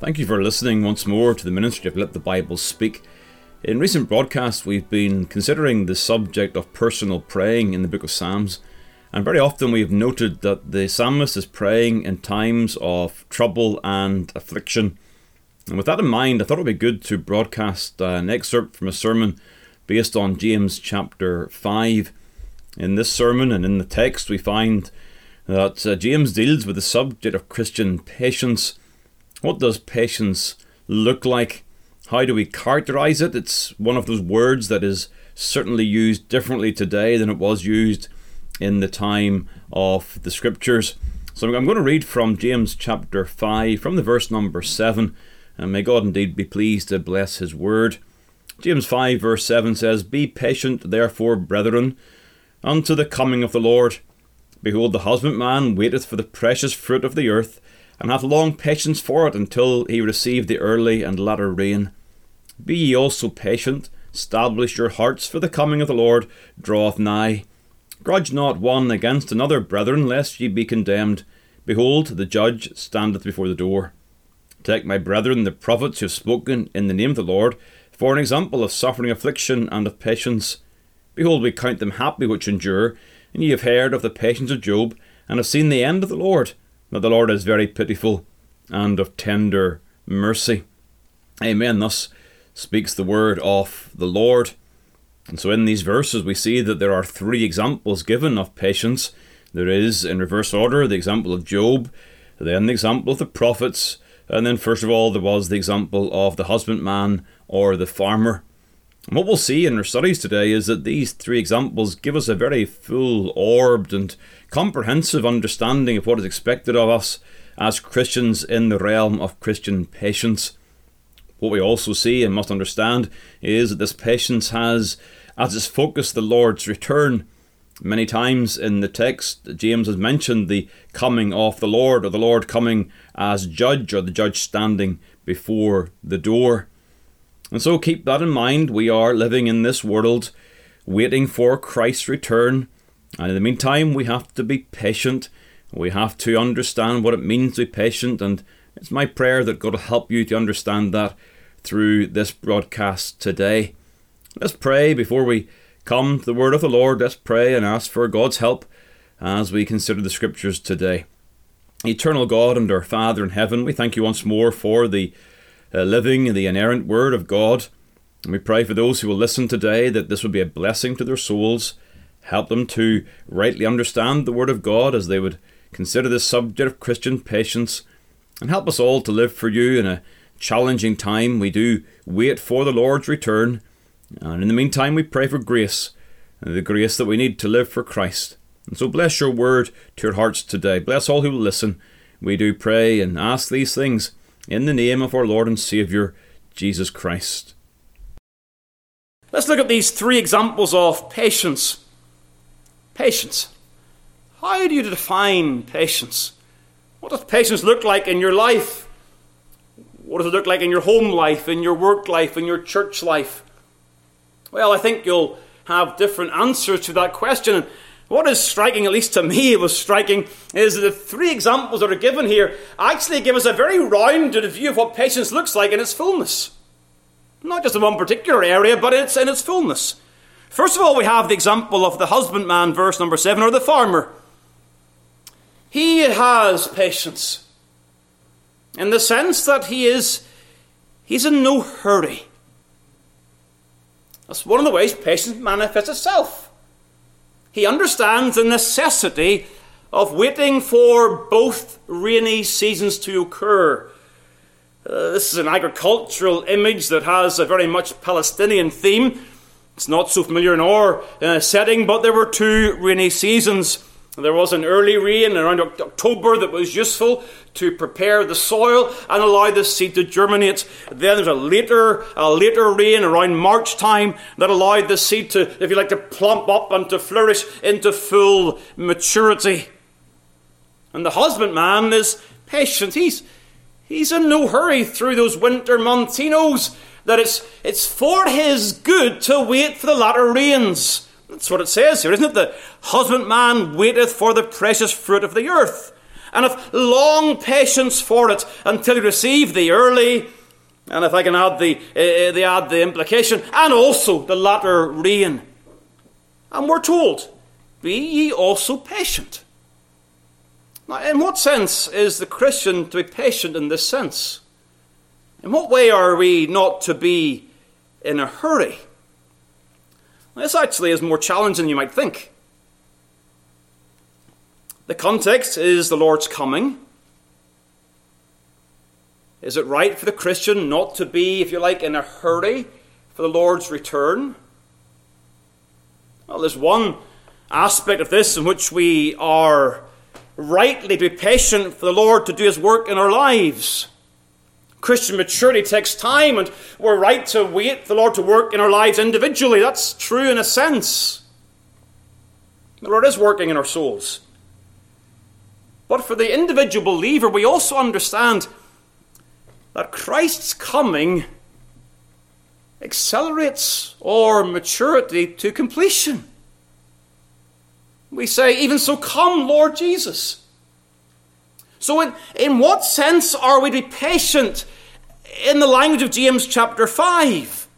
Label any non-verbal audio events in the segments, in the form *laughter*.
Thank you for listening once more to the ministry of Let the Bible Speak. In recent broadcasts, we've been considering the subject of personal praying in the book of Psalms, and very often we've noted that the psalmist is praying in times of trouble and affliction. And with that in mind, I thought it would be good to broadcast an excerpt from a sermon based on James chapter 5. In this sermon and in the text, we find that uh, James deals with the subject of Christian patience. What does patience look like? How do we characterize it? It's one of those words that is certainly used differently today than it was used in the time of the scriptures. So I'm going to read from James chapter 5, from the verse number 7, and may God indeed be pleased to bless his word. James 5, verse 7 says, Be patient, therefore, brethren, unto the coming of the Lord. Behold, the husbandman waiteth for the precious fruit of the earth, and hath long patience for it until he receive the early and latter rain. Be ye also patient, establish your hearts, for the coming of the Lord draweth nigh. Grudge not one against another, brethren, lest ye be condemned. Behold, the judge standeth before the door. Take my brethren, the prophets who have spoken in the name of the Lord, for an example of suffering, affliction, and of patience. Behold, we count them happy which endure, and ye have heard of the patience of Job, and have seen the end of the Lord, that the Lord is very pitiful, and of tender mercy. Amen. Thus speaks the word of the Lord. And so in these verses, we see that there are three examples given of patience. There is, in reverse order, the example of Job, then the example of the prophets, and then, first of all, there was the example of the husbandman or the farmer. And what we'll see in our studies today is that these three examples give us a very full orbed and comprehensive understanding of what is expected of us as Christians in the realm of Christian patience. What we also see and must understand is that this patience has as its focus the Lord's return. Many times in the text, James has mentioned the coming of the Lord, or the Lord coming as judge, or the judge standing before the door. And so keep that in mind. We are living in this world, waiting for Christ's return. And in the meantime, we have to be patient. We have to understand what it means to be patient. And it's my prayer that God will help you to understand that through this broadcast today. Let's pray before we come to the word of the Lord. Let's pray and ask for God's help as we consider the scriptures today. Eternal God and our Father in heaven, we thank you once more for the uh, living, in the inerrant word of God. And we pray for those who will listen today that this will be a blessing to their souls. Help them to rightly understand the word of God as they would consider this subject of Christian patience and help us all to live for you in a challenging time. We do wait for the Lord's return. And in the meantime, we pray for grace, the grace that we need to live for Christ. And so bless your word to your hearts today. Bless all who will listen. We do pray and ask these things in the name of our Lord and Saviour, Jesus Christ. Let's look at these three examples of patience. Patience. How do you define patience? What does patience look like in your life? What does it look like in your home life, in your work life, in your church life? Well, I think you'll have different answers to that question. What is striking, at least to me, *laughs* was striking, is that the three examples that are given here actually give us a very rounded view of what patience looks like in its fullness. Not just in one particular area, but it's in its fullness. First of all, we have the example of the husbandman, verse number 7, or the farmer. He has patience in the sense that he is he's in no hurry. That's one of the ways patience manifests itself. He understands the necessity of waiting for both rainy seasons to occur. Uh, this is an agricultural image that has a very much Palestinian theme. It's not so familiar in our uh, setting, but there were two rainy seasons There was an early rain around October that was useful to prepare the soil and allow the seed to germinate. Then there's a later, a later rain around March time that allowed the seed to, if you like, to plump up and to flourish into full maturity. And the husbandman is patient. He's, he's in no hurry through those winter months. He knows that it's, it's for his good to wait for the latter rains. That's what it says here, isn't it? The husbandman waiteth for the precious fruit of the earth, and hath long patience for it until he receive the early, and if I can add the, uh, the add the implication, and also the latter rain. And we're told, be ye also patient. Now, in what sense is the Christian to be patient in this sense? In what way are we not to be in a hurry? This actually is more challenging than you might think. The context is the Lord's coming. Is it right for the Christian not to be, if you like, in a hurry for the Lord's return? Well, there's one aspect of this in which we are rightly to be patient for the Lord to do His work in our lives. Christian maturity takes time, and we're right to wait the Lord to work in our lives individually. That's true in a sense. The Lord is working in our souls. But for the individual believer, we also understand that Christ's coming accelerates our maturity to completion. We say, Even so, come, Lord Jesus. So, in, in what sense are we to be patient in the language of James chapter 5?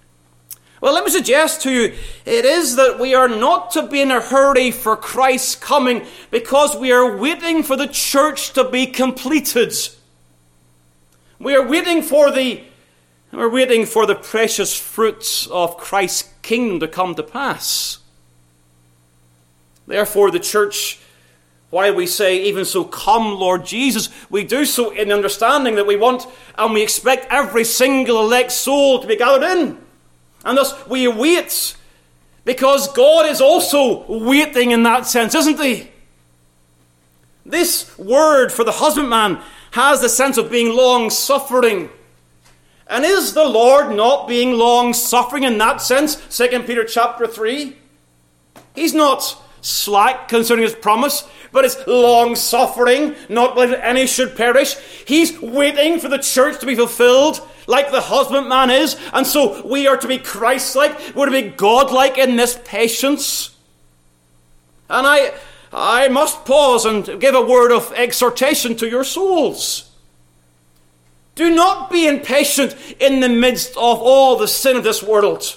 Well, let me suggest to you it is that we are not to be in a hurry for Christ's coming because we are waiting for the church to be completed. We are waiting for the we're waiting for the precious fruits of Christ's kingdom to come to pass. Therefore, the church why we say, even so, come, Lord Jesus, we do so in understanding that we want and we expect every single elect soul to be gathered in. And thus we wait because God is also waiting in that sense, isn't He? This word for the husbandman has the sense of being long suffering. And is the Lord not being long suffering in that sense? 2 Peter chapter 3. He's not slack concerning his promise, but is long suffering, not that any should perish. He's waiting for the church to be fulfilled, like the husbandman is, and so we are to be Christ like, we're to be God like in this patience. And I, I must pause and give a word of exhortation to your souls. Do not be impatient in the midst of all the sin of this world.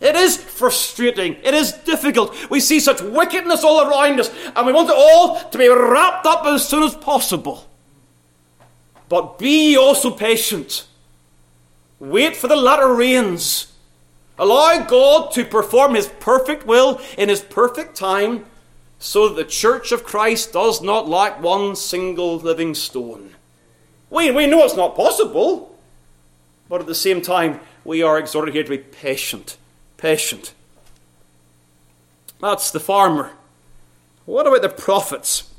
It is frustrating. It is difficult. We see such wickedness all around us, and we want it all to be wrapped up as soon as possible. But be also patient. Wait for the latter rains. Allow God to perform His perfect will in His perfect time, so that the church of Christ does not lack one single living stone. We, we know it's not possible, but at the same time, we are exhorted here to be patient patient. That's the farmer. What about the prophets?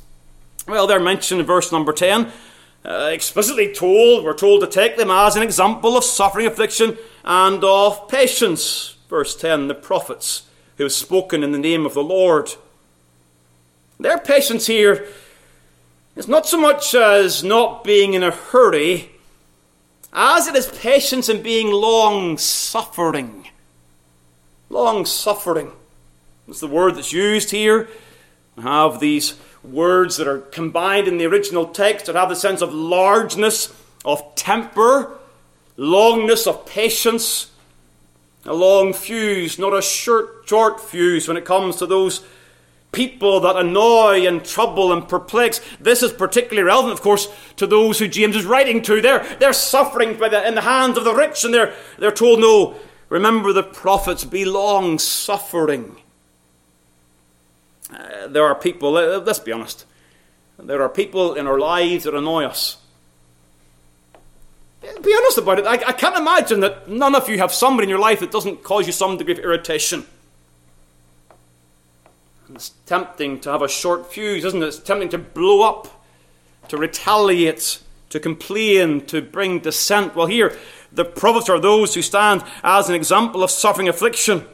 Well, they're mentioned in verse number 10. Uh, explicitly told, we're told to take them as an example of suffering, affliction, and of patience. Verse 10 the prophets who have spoken in the name of the Lord. Their patience here is not so much as not being in a hurry, as it is patience in being long suffering. Long suffering is the word that's used here. I have these words that are combined in the original text that have the sense of largeness, of temper, longness, of patience. A long fuse, not a short, short fuse when it comes to those people that annoy and trouble and perplex. This is particularly relevant, of course, to those who James is writing to. They're, they're suffering by the, in the hands of the rich, and they're, they're told, no, Remember the prophets, be long suffering. Uh, there are people, let's be honest, there are people in our lives that annoy us. Be honest about it. I, I can't imagine that none of you have somebody in your life that doesn't cause you some degree of irritation. It's tempting to have a short fuse, isn't it? It's tempting to blow up, to retaliate, to complain, to bring dissent. Well, here, the prophets are those who stand as an example of suffering affliction.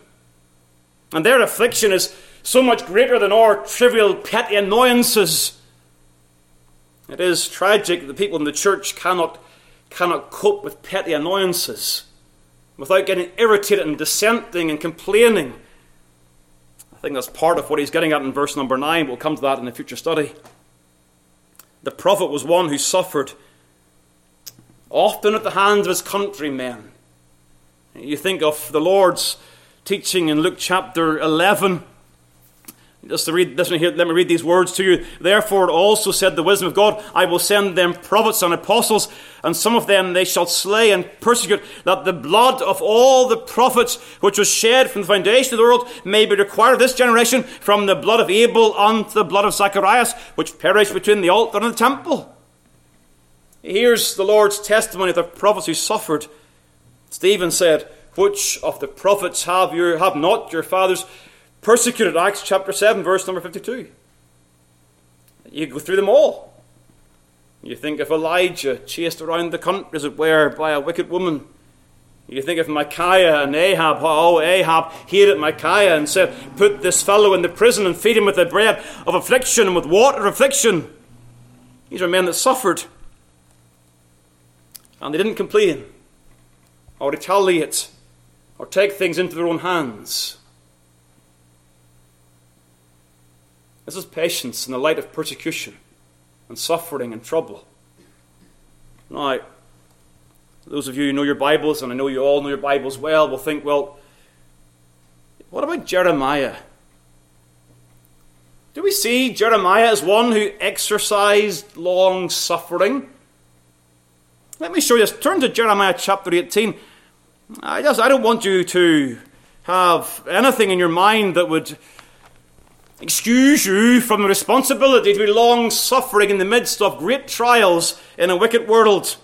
And their affliction is so much greater than our trivial petty annoyances. It is tragic that the people in the church cannot, cannot cope with petty annoyances without getting irritated and dissenting and complaining. I think that's part of what he's getting at in verse number 9. We'll come to that in a future study. The prophet was one who suffered, often at the hands of his countrymen. You think of the Lord's teaching in Luke chapter 11 just to read, listen here, let me read these words to you. Therefore, it also said the wisdom of God, I will send them prophets and apostles, and some of them they shall slay and persecute, that the blood of all the prophets which was shed from the foundation of the world may be required of this generation, from the blood of Abel unto the blood of Zacharias, which perished between the altar and the temple. Here's the Lord's testimony of the prophets who suffered. Stephen said, Which of the prophets have you have not your fathers persecuted, Acts chapter 7, verse number 52. You go through them all. You think of Elijah chased around the country, as it were, by a wicked woman. You think of Micaiah and Ahab, how Ahab hated Micaiah and said, Put this fellow in the prison and feed him with the bread of affliction and with water of affliction. These are men that suffered. And they didn't complain or retaliate or take things into their own hands. This is patience in the light of persecution and suffering and trouble. Now, those of you who know your Bibles, and I know you all know your Bibles well, will think, well, what about Jeremiah? Do we see Jeremiah as one who exercised long suffering? Let me show you this. Turn to Jeremiah chapter 18. I just I don't want you to have anything in your mind that would excuse you from the responsibility to be long suffering in the midst of great trials in a wicked world.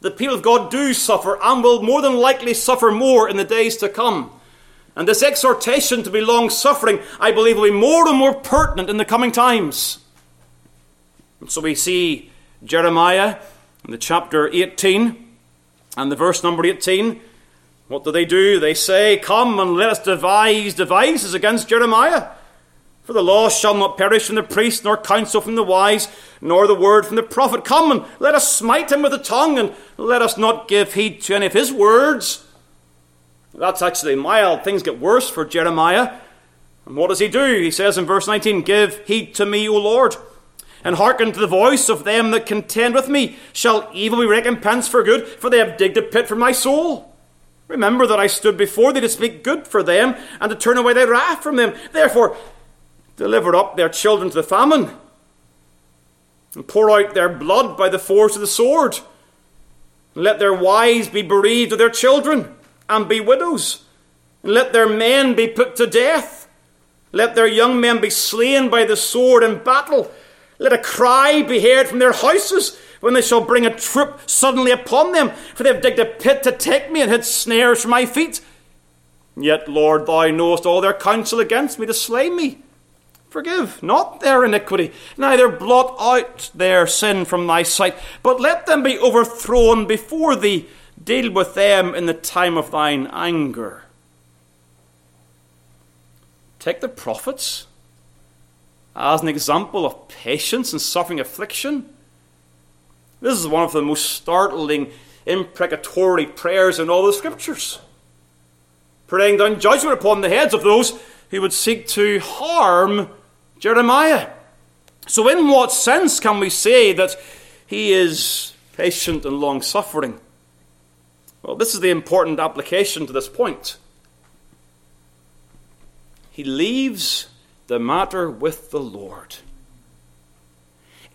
The people of God do suffer and will more than likely suffer more in the days to come. And this exhortation to be long suffering, I believe, will be more and more pertinent in the coming times. And so we see Jeremiah in the chapter 18 and the verse number 18 what do they do? They say, Come and let us devise devices against Jeremiah. For the law shall not perish from the priest, nor counsel from the wise, nor the word from the prophet. Come and let us smite him with the tongue, and let us not give heed to any of his words. That's actually mild. Things get worse for Jeremiah. And what does he do? He says in verse 19, Give heed to me, O Lord, and hearken to the voice of them that contend with me. Shall evil be recompensed for good? For they have digged a pit for my soul. Remember that I stood before thee to speak good for them and to turn away thy wrath from them. Therefore, deliver up their children to the famine and pour out their blood by the force of the sword. Let their wives be bereaved of their children and be widows. And let their men be put to death. Let their young men be slain by the sword in battle. Let a cry be heard from their houses when they shall bring a troop suddenly upon them, for they have digged a pit to take me and hid snares for my feet. Yet, Lord, thou knowest all their counsel against me to slay me. Forgive not their iniquity, neither blot out their sin from thy sight, but let them be overthrown before thee. Deal with them in the time of thine anger. Take the prophets as an example of patience and suffering affliction. This is one of the most startling imprecatory prayers in all the scriptures. Praying down judgment upon the heads of those who would seek to harm Jeremiah. So, in what sense can we say that he is patient and long suffering? Well, this is the important application to this point. He leaves the matter with the Lord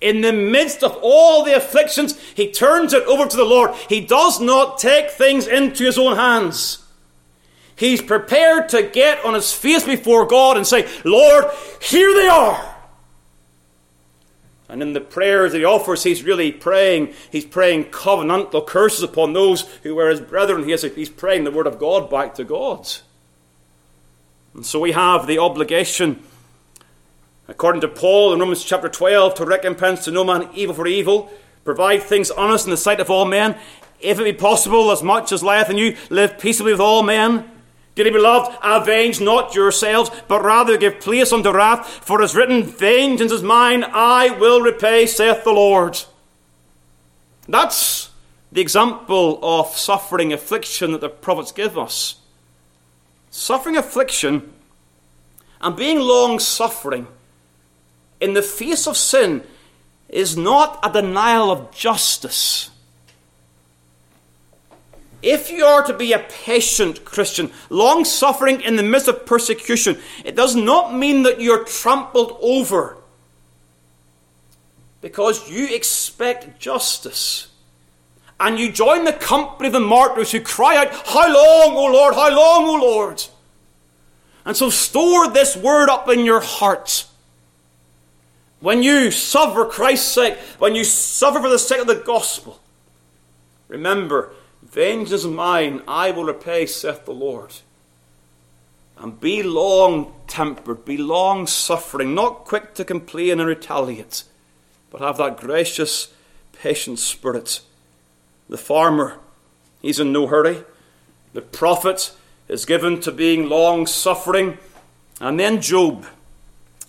in the midst of all the afflictions, he turns it over to the Lord. He does not take things into his own hands. He's prepared to get on his face before God and say, Lord, here they are. And in the prayers that he offers, he's really praying, he's praying covenantal curses upon those who were his brethren. He's praying the word of God back to God. And so we have the obligation, according to Paul in Romans chapter 12, to recompense to no man evil for evil, provide things honest in the sight of all men, if it be possible, as much as lieth in you, live peaceably with all men. Dearly beloved, avenge not yourselves, but rather give place unto wrath, for it is written, Vengeance is mine, I will repay, saith the Lord. That's the example of suffering affliction that the prophets give us. Suffering affliction and being long suffering in the face of sin is not a denial of justice. If you are to be a patient Christian, long suffering in the midst of persecution, it does not mean that you're trampled over because you expect justice. And you join the company of the martyrs who cry out, How long, O Lord? How long, O Lord? And so store this word up in your heart. When you suffer for Christ's sake, when you suffer for the sake of the gospel, remember Vengeance is mine, I will repay, saith the Lord. And be long tempered, be long suffering, not quick to complain and retaliate, but have that gracious, patient spirit. The farmer, he's in no hurry. The prophet is given to being long suffering. And then Job.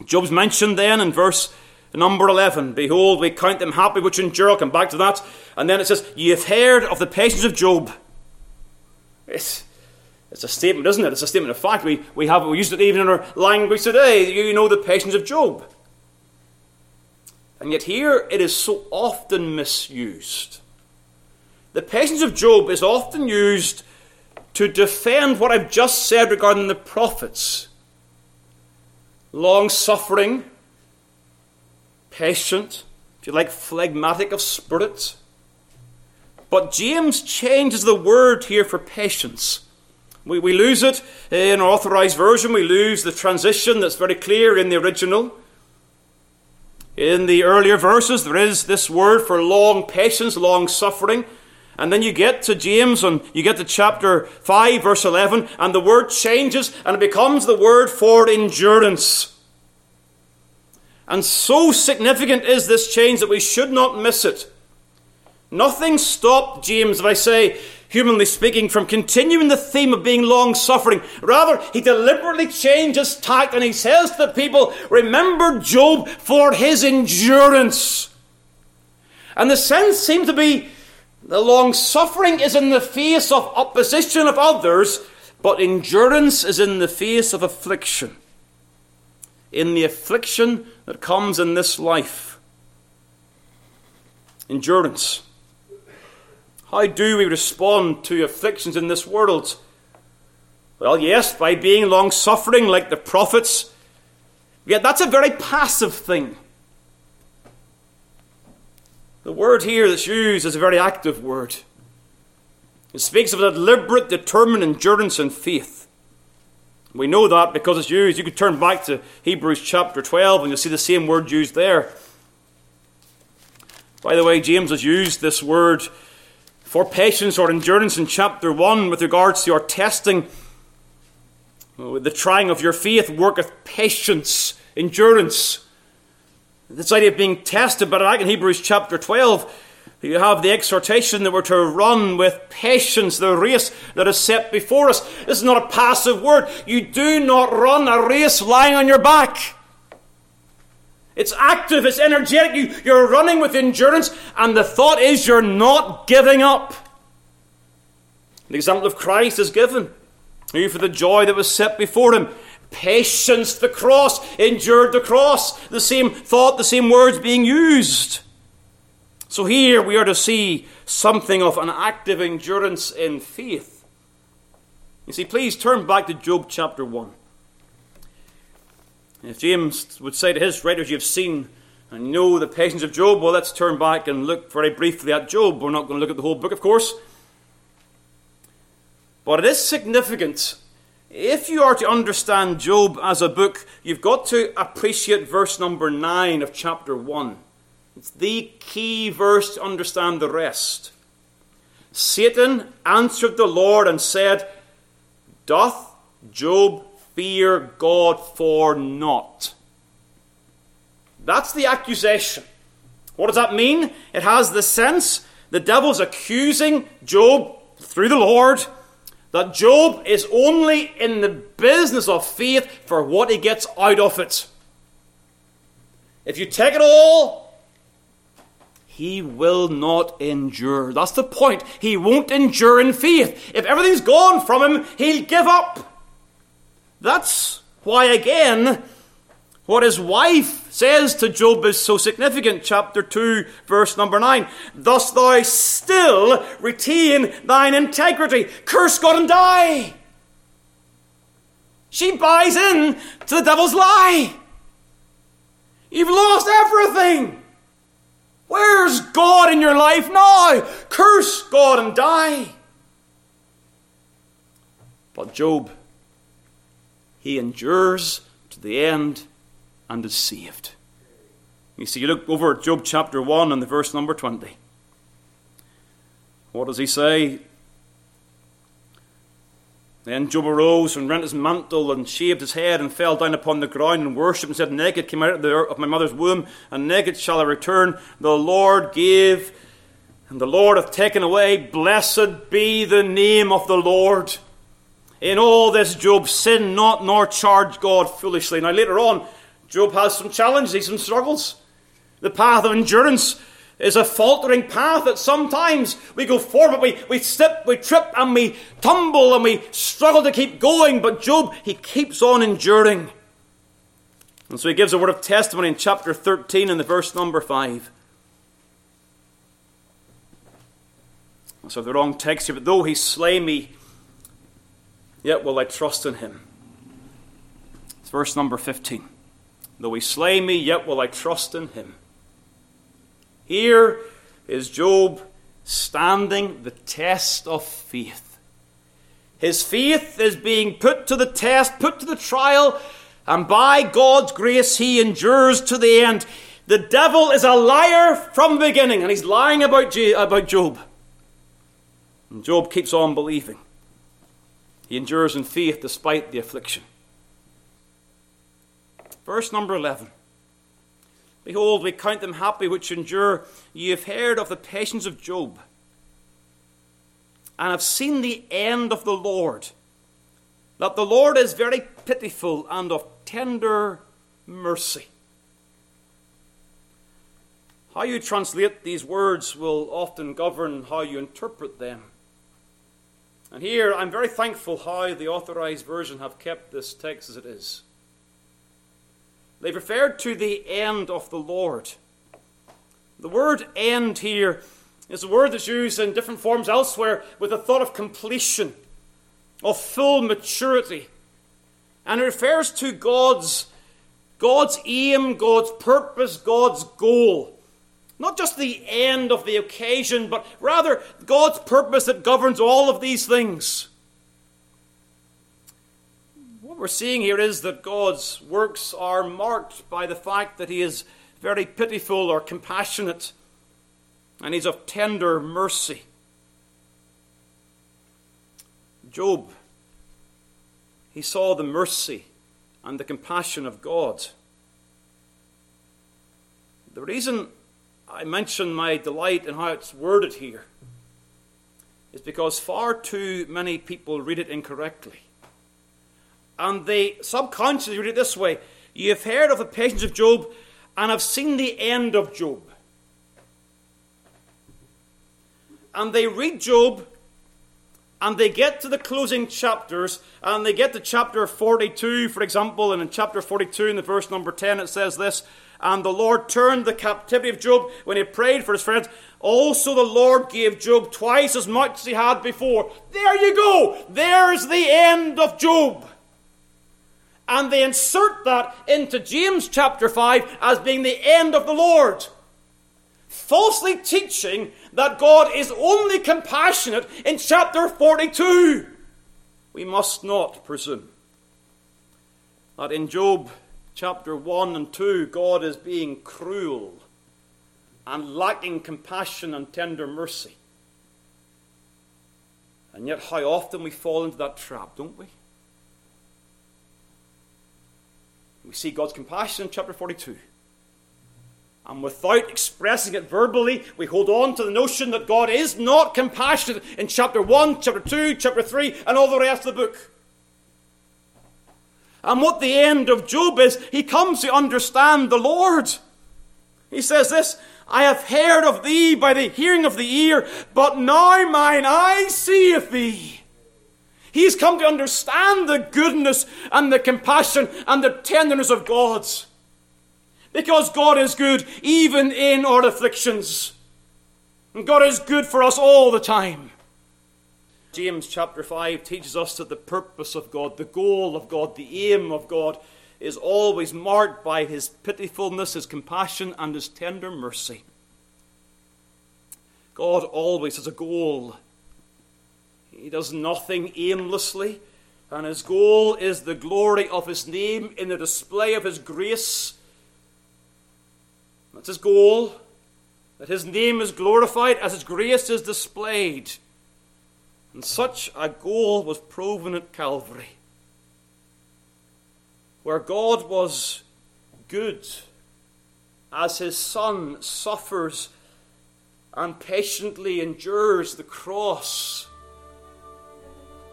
Job's mentioned then in verse Number 11, behold, we count them happy which endure. I'll come back to that. And then it says, Ye have heard of the patience of Job. It's, it's a statement, isn't it? It's a statement of fact. We, we have we use it even in our language today. You know the patience of Job. And yet here it is so often misused. The patience of Job is often used to defend what I've just said regarding the prophets. Long suffering, patient, if you like, phlegmatic of spirit. But James changes the word here for patience. We, we lose it in our authorized version, we lose the transition that's very clear in the original. In the earlier verses, there is this word for long patience, long suffering. And then you get to James and you get to chapter 5, verse 11, and the word changes and it becomes the word for endurance. And so significant is this change that we should not miss it. Nothing stopped James, if I say, humanly speaking, from continuing the theme of being long suffering. Rather, he deliberately changes tact and he says to the people, Remember Job for his endurance. And the sense seems to be the long suffering is in the face of opposition of others, but endurance is in the face of affliction in the affliction that comes in this life. Endurance. How do we respond to afflictions in this world? Well, yes, by being long suffering like the prophets. Yet that's a very passive thing. The word here that's used is a very active word. It speaks of a deliberate, determined endurance and faith. We know that because it's used. You could turn back to Hebrews chapter 12 and you'll see the same word used there. By the way, James has used this word for patience or endurance in chapter 1 with regards to your testing. The trying of your faith worketh patience, endurance. This idea of being tested, but back in Hebrews chapter 12, you have the exhortation that we're to run with patience the race that is set before us. This is not a passive word. You do not run a race lying on your back. It's active, it's energetic. You, you're running with endurance, and the thought is you're not giving up. The example of Christ is given. Who, for the joy that was set before him, patience the cross, endured the cross. The same thought, the same words being used. So here we are to see something of an active endurance in faith. You see, please turn back to Job chapter 1. If James would say to his writers, You've seen and know the patience of Job, well, let's turn back and look very briefly at Job. We're not going to look at the whole book, of course. But it is significant. If you are to understand Job as a book, you've got to appreciate verse number 9 of chapter 1. It's the key verse to understand the rest. Satan answered the Lord and said, Doth Job fear God for naught. That's the accusation. What does that mean? It has the sense the devil's accusing Job through the Lord that Job is only in the business of faith for what he gets out of it. If you take it all, he will not endure. That's the point. He won't endure in faith. If everything's gone from him, he'll give up. That's why, again, what his wife says to Job is so significant. Chapter 2, verse number 9. Thus thou still retain thine integrity. Curse God and die. She buys in to the devil's lie. You've lost everything. Where's God in your life now? Curse God and die. But Job, he endures to the end and is saved. You see, you look over at Job chapter 1 and the verse number 20. What does he say? Then Job arose and rent his mantle and shaved his head and fell down upon the ground and worshipped and said, Naked came out of, my mother's womb, and naked shall I return. The Lord gave, and the Lord hath taken away. Blessed be the name of the Lord. In all this, Job sinned not nor charged God foolishly. Now, later on, Job has some challenges, some struggles. The path of endurance is a faltering path that sometimes we go forward, we, we slip, we trip, and we tumble, and we struggle to keep going. But Job, he keeps on enduring. And so he gives a word of testimony in chapter 13 in the verse number 5. So the wrong text here, but though he slay me, yet will I trust in him. It's verse number 15. Though he slay me, yet will I trust in him. Here is Job standing the test of faith. His faith is being put to the test, put to the trial, and by God's grace he endures to the end. The devil is a liar from the beginning, and he's lying about, about Job. And Job keeps on believing. He endures in faith despite the affliction. Verse number 11. Behold, we count them happy which endure. Ye have heard of the patience of Job, and have seen the end of the Lord, that the Lord is very pitiful and of tender mercy. How you translate these words will often govern how you interpret them. And here I'm very thankful how the authorized version have kept this text as it is. They've referred to the end of the Lord. The word end here is a word that's used in different forms elsewhere with the thought of completion, of full maturity. And it refers to God's, God's aim, God's purpose, God's goal. Not just the end of the occasion, but rather God's purpose that governs all of these things we're seeing here is that God's works are marked by the fact that He is very pitiful or compassionate, and He's of tender mercy. Job, he saw the mercy and the compassion of God. The reason I mention my delight in how it's worded here is because far too many people read it incorrectly and they subconsciously read it this way You have heard of the patience of Job and have seen the end of Job. And they read Job and they get to the closing chapters and they get to chapter 42, for example, and in chapter 42, in the verse number 10, it says this And the Lord turned the captivity of Job when he prayed for his friends. Also, the Lord gave Job twice as much as he had before. There you go. There's the end of Job and they insert that into James chapter 5 as being the end of the Lord. Falsely teaching that God is only compassionate in chapter 42. We must not presume that in Job chapter 1 and 2, God is being cruel and lacking compassion and tender mercy. And yet, how often we fall into that trap, don't we? We see God's compassion in chapter 42. And without expressing it verbally, we hold on to the notion that God is not compassionate in chapter 1, chapter 2, chapter 3, and all the rest of the book. And what the end of Job is, he comes to understand the Lord. He says this I have heard of thee by the hearing of the ear, but now mine eye seeth thee. He's come to understand the goodness and the compassion and the tenderness of God's. Because God is good even in our afflictions. And God is good for us all the time. James chapter 5 teaches us that the purpose of God, the goal of God, the aim of God is always marked by his pitifulness, his compassion, and his tender mercy. God always has a goal. He does nothing aimlessly, and his goal is the glory of his name in the display of his grace. That's his goal, that his name is glorified as his grace is displayed. And such a goal was proven at Calvary, where God was good as his Son suffers and patiently endures the cross.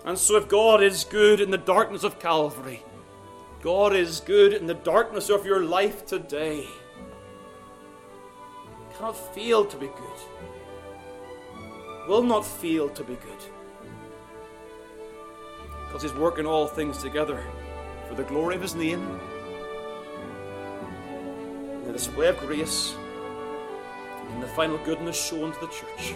And so, if God is good in the darkness of Calvary, God is good in the darkness of your life today. Cannot fail to be good. Will not fail to be good because He's working all things together for the glory of His name, in the display of grace, and the final goodness shown to the church.